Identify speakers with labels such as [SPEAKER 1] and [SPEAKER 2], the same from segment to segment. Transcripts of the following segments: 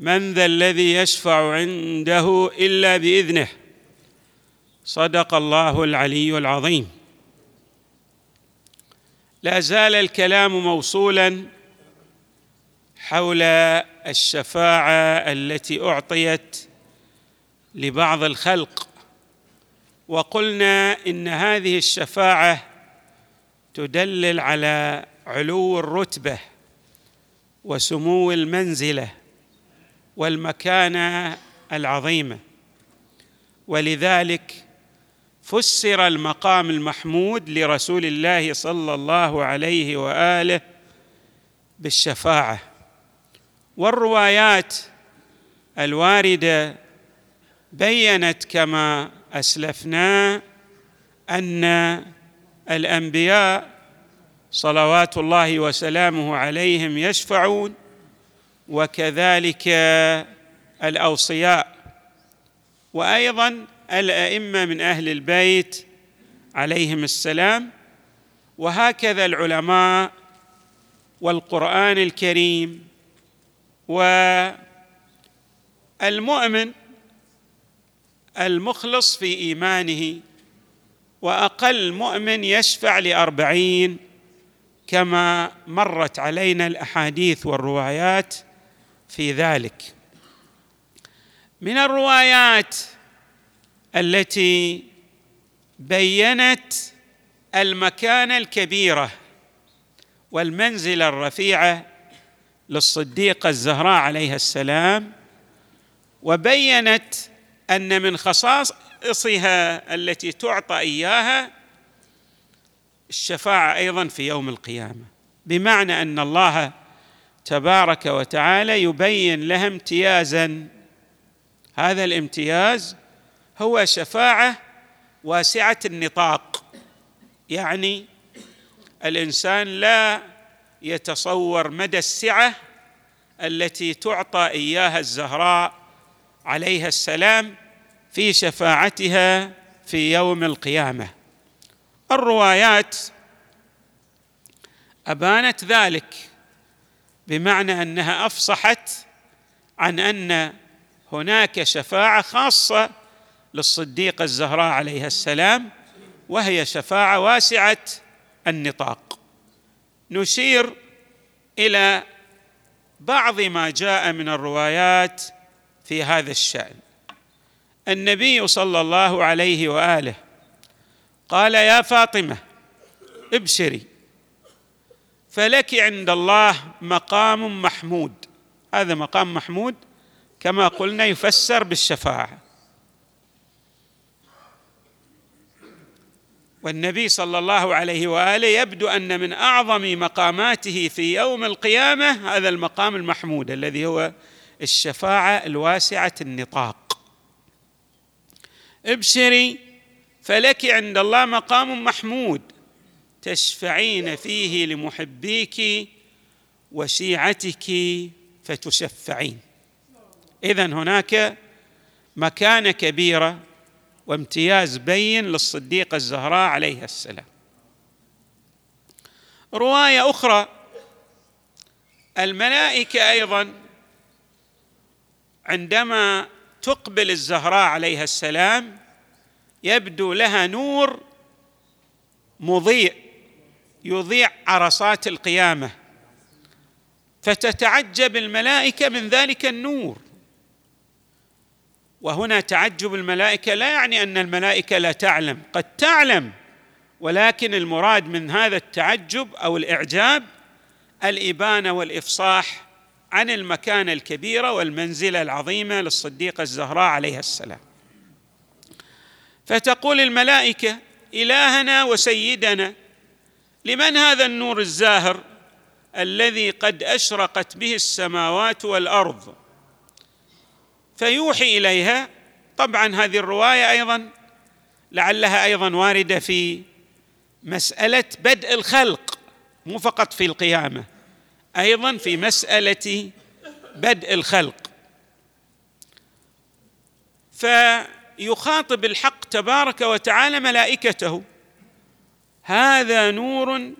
[SPEAKER 1] من ذا الذي يشفع عنده إلا بإذنه؟ صدق الله العلي العظيم. لا زال الكلام موصولا حول الشفاعة التي أعطيت لبعض الخلق وقلنا إن هذه الشفاعة تدلل على علو الرتبة وسمو المنزلة. والمكانة العظيمة. ولذلك فسر المقام المحمود لرسول الله صلى الله عليه وآله بالشفاعة. والروايات الواردة بينت كما أسلفنا أن الأنبياء صلوات الله وسلامه عليهم يشفعون وكذلك الأوصياء وأيضا الأئمة من أهل البيت عليهم السلام وهكذا العلماء والقرآن الكريم والمؤمن المخلص في إيمانه وأقل مؤمن يشفع لأربعين كما مرت علينا الأحاديث والروايات في ذلك. من الروايات التي بينت المكانة الكبيرة والمنزلة الرفيعة للصديقه الزهراء عليها السلام وبينت أن من خصائصها التي تعطى إياها الشفاعة أيضا في يوم القيامة بمعنى أن الله تبارك وتعالى يبين لها امتيازا. هذا الامتياز هو شفاعة واسعة النطاق. يعني الإنسان لا يتصور مدى السعة التي تعطى إياها الزهراء عليها السلام في شفاعتها في يوم القيامة. الروايات أبانت ذلك. بمعنى أنها أفصحت عن أن هناك شفاعة خاصة للصديقه الزهراء عليها السلام وهي شفاعة واسعة النطاق. نشير إلى بعض ما جاء من الروايات في هذا الشأن. النبي صلى الله عليه وآله قال يا فاطمة ابشري فلك عند الله مقام محمود. هذا مقام محمود كما قلنا يفسر بالشفاعة. والنبي صلى الله عليه وآله يبدو أن من أعظم مقاماته في يوم القيامة هذا المقام المحمود الذي هو الشفاعة الواسعة النطاق. ابشري فلك عند الله مقام محمود تشفعين فيه لمحبيك وشيعتك فتشفعين. اذا هناك مكانة كبيرة وامتياز بين للصديقه الزهراء عليها السلام. رواية أخرى الملائكة أيضا عندما تقبل الزهراء عليها السلام يبدو لها نور مضيء يضيع عرصات القيامة. فتتعجب الملائكة من ذلك النور. وهنا تعجب الملائكة لا يعني أن الملائكة لا تعلم قد تعلم ولكن المراد من هذا التعجب أو الإعجاب الإبانة والإفصاح عن المكانه الكبيرة والمنزلة العظيمة للصديقه الزهراء عليها السلام. فتقول الملائكة إلهنا وسيدنا لمن هذا النور الزاهر؟ الذي قد أشرقت به السماوات والأرض. فيوحي إليها. طبعا هذه الرواية أيضا لعلها أيضا واردة في مسألة بدء الخلق مو فقط في القيامة أيضا في مسألة بدء الخلق. فيخاطب الحق تبارك وتعالى ملائكته. هذا نور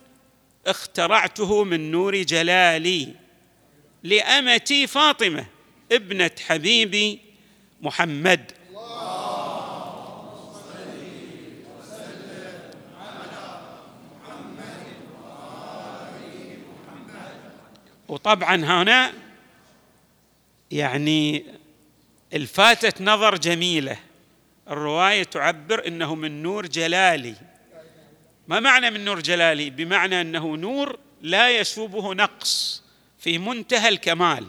[SPEAKER 1] اخترعته من نور جلالي لأمتي فاطمة ابنة حبيبي محمد. وطبعا هنا يعني الفاتت نظر جميلة. الرواية تعبر إنه من نور جلالي. ما معنى من نور جلالي؟ بمعنى أنه نور لا يشوبه نقص في منتهى الكمال.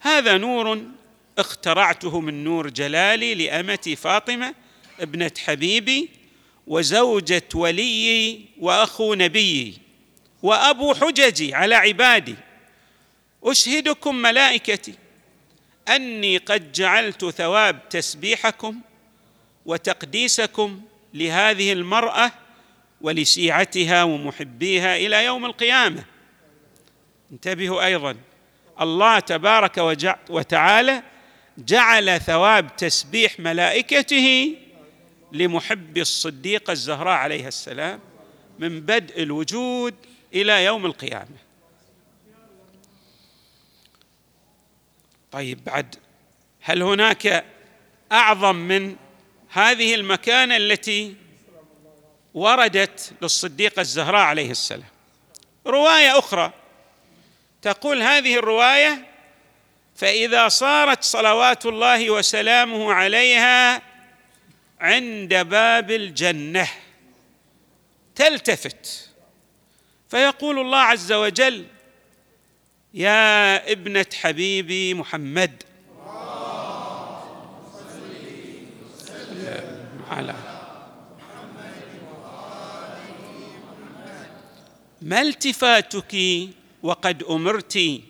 [SPEAKER 1] هذا نور اخترعته من نور جلالي لامتي فاطمة ابنة حبيبي وزوجة وليي واخو نبيي وأبو حججي على عبادي. أشهدكم ملائكتي أني قد جعلت ثواب تسبيحكم وتقديسكم لهذه المرأة ولشيعتها ومحبيها إلى يوم القيامة. انتبهوا أيضا الله تبارك وتعالى جعل ثواب تسبيح ملائكته لمحب الصديقه الزهراء عليها السلام من بدء الوجود إلى يوم القيامة. طيب بعد هل هناك أعظم من هذه المكانة التي وردت للصديقه الزهراء عليه السلام. رواية أخرى تقول هذه الرواية فإذا صارت صلوات الله وسلامه عليها عند باب الجنة تلتفت. فيقول الله عز وجل يا ابنة حبيبي محمد. على ما التفاتك وقد أمرت؟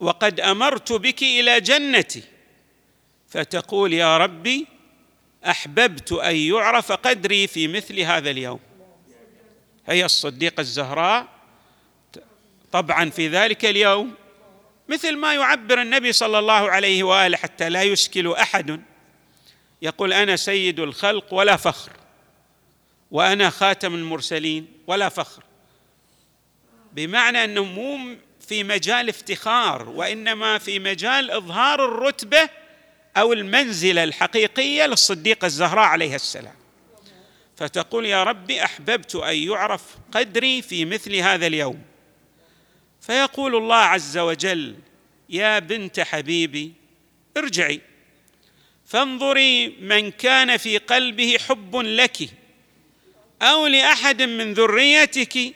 [SPEAKER 1] وقد أمرت بك إلى جنتي. فتقول يا ربي أحببت أن يعرف قدري في مثل هذا اليوم. هي الصديقة الزهراء. طبعا في ذلك اليوم مثل ما يعبر النبي صلى الله عليه وآله حتى لا يشكل أحد. يقول أنا سيد الخلق ولا فخر. وأنا خاتم المرسلين ولا فخر. بمعنى إنه مو في مجال افتخار وإنما في مجال إظهار الرتبة أو المنزلة الحقيقية للصديقه الزهراء عليها السلام. فتقول يا ربي أحببت أن يعرف قدري في مثل هذا اليوم. فيقول الله عز وجل يا بنت حبيبي ارجعي. فانظري من كان في قلبه حب لك. أو لأحد من ذريتك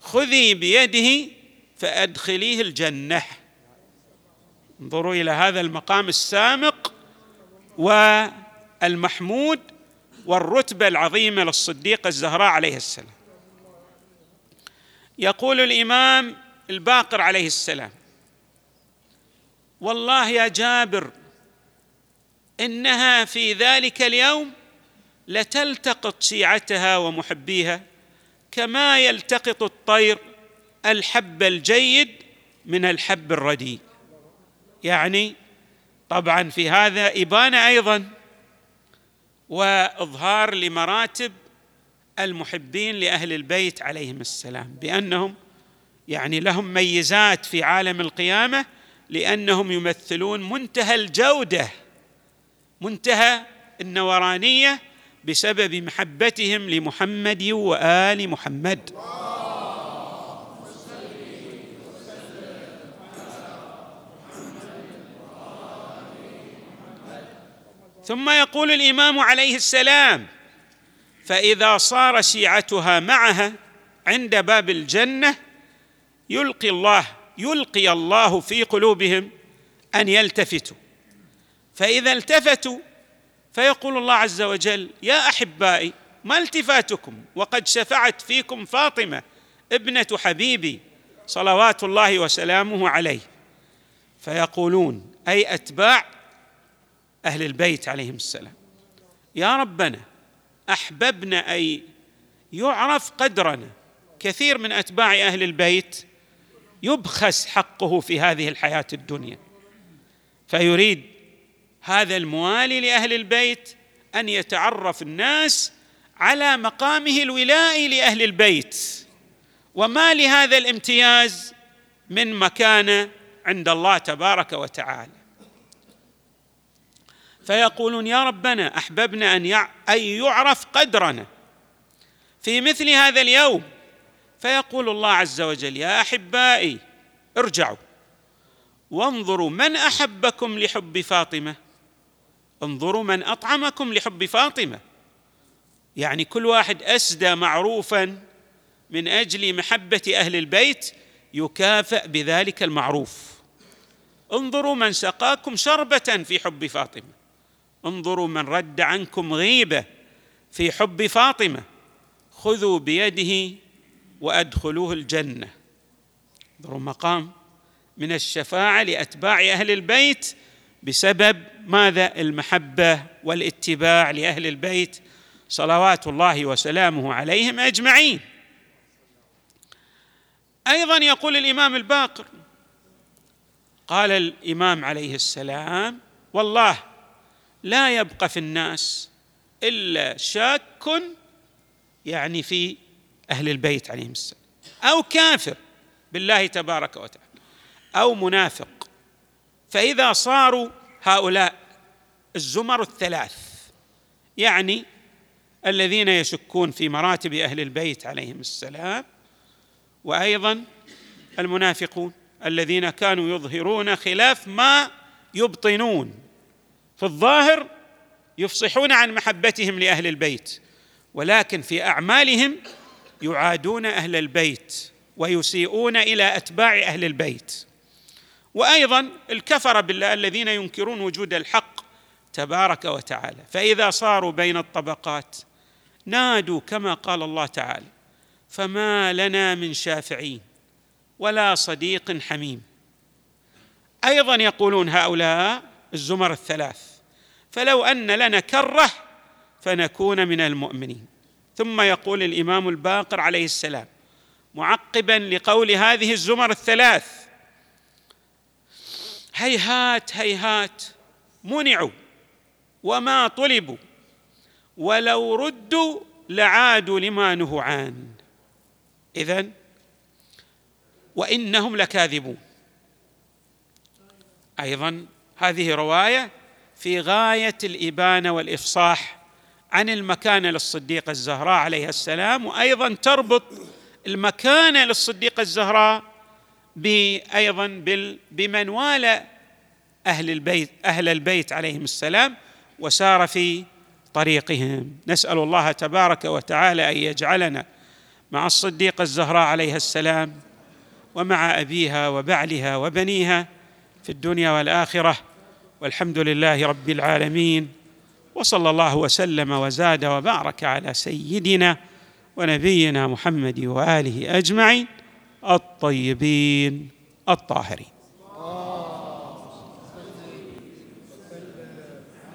[SPEAKER 1] خذي بيده فأدخليه الجنة. انظروا إلى هذا المقام السامق والمحمود والرتبة العظيمة للصديقه الزهراء عليه السلام. يقول الإمام الباقر عليه السلام والله يا جابر إنها في ذلك اليوم لتلتقط شيعتها ومحبيها كما يلتقط الطير الحب الجيد من الحب الرديء. يعني طبعا في هذا ابانه أيضا وإظهار لمراتب المحبين لأهل البيت عليهم السلام بأنهم يعني لهم ميزات في عالم القيامة لأنهم يمثلون منتهى الجودة منتهى النورانية بسبب محبتهم لمحمد وآل محمد. ثم يقول الإمام عليه السلام فإذا صار شيعتها معها عند باب الجنة يلقي الله يلقي الله في قلوبهم أن يلتفتوا. فإذا التفتوا فيقول الله عز وجل يا أحبائي ما التفاتكم؟ وقد شفعت فيكم فاطمة ابنة حبيبي صلوات الله وسلامه عليه. فيقولون أي أتباع أهل البيت عليهم السلام. يا ربنا أحببنا أي يعرف قدرنا. كثير من أتباع أهل البيت يبخس حقه في هذه الحياة الدنيا. فيريد هذا الموالي لأهل البيت أن يتعرف الناس على مقامه الولائي لأهل البيت. وما لهذا الامتياز من مكانه عند الله تبارك وتعالى. فيقولون يا ربنا أحببنا أن أن يعرف قدرنا. في مثل هذا اليوم فيقول الله عز وجل يا أحبائي ارجعوا. وانظروا من أحبكم لحب فاطمة. انظروا من أطعمكم لحب فاطمة. يعني كل واحد أسدى معروفا من أجل محبة أهل البيت يكافئ بذلك المعروف. انظروا من سقاكم شربة في حب فاطمة. انظروا من رد عنكم غيبة في حب فاطمة. خذوا بيده وأدخلوه الجنة. انظروا مقام من الشفاعة لأتباع أهل البيت بسبب ماذا؟ المحبة والاتباع لأهل البيت صلوات الله وسلامه عليهم أجمعين. أيضا يقول الإمام الباقر قال الإمام عليه السلام والله لا يبقى في الناس إلا شاك يعني في أهل البيت عليهم السلام أو كافر بالله تبارك وتعالى أو منافق فإذا صاروا هؤلاء الزمر الثلاث يعني الذين يشكون في مراتب أهل البيت عليهم السلام وأيضا المنافقون الذين كانوا يظهرون خلاف ما يبطنون في الظاهر يفصحون عن محبتهم لأهل البيت ولكن في أعمالهم يعادون أهل البيت ويسيئون إلى أتباع أهل البيت. وأيضا الكفر بالله الذين ينكرون وجود الحق تبارك وتعالى. فإذا صاروا بين الطبقات نادوا كما قال الله تعالى فما لنا من شافعين ولا صديق حميم. أيضا يقولون هؤلاء الزمر الثلاث فلو أن لنا كرة فنكون من المؤمنين. ثم يقول الإمام الباقر عليه السلام معقبا لقول هذه الزمر الثلاث هيهات هيهات. منعوا وما طلبوا. ولو ردوا لعادوا لما نهوا عنه إذن وإنهم لكاذبون. أيضا هذه رواية في غاية الإبانة والإفصاح عن المكانة للصديقة الزهراء عليها السلام وأيضا تربط المكانة للصديقة الزهراء أيضا بمن والى أهل البيت أهل البيت عليهم السلام وسار في طريقهم. نسأل الله تبارك وتعالى أن يجعلنا مع الصديقه الزهراء عليها السلام ومع أبيها وبعلها وبنيها في الدنيا والآخرة. والحمد لله رب العالمين. وصلى الله وسلم وزاد وبارك على سيدنا ونبينا محمد وآله أجمعين. الطيبين الطاهرين.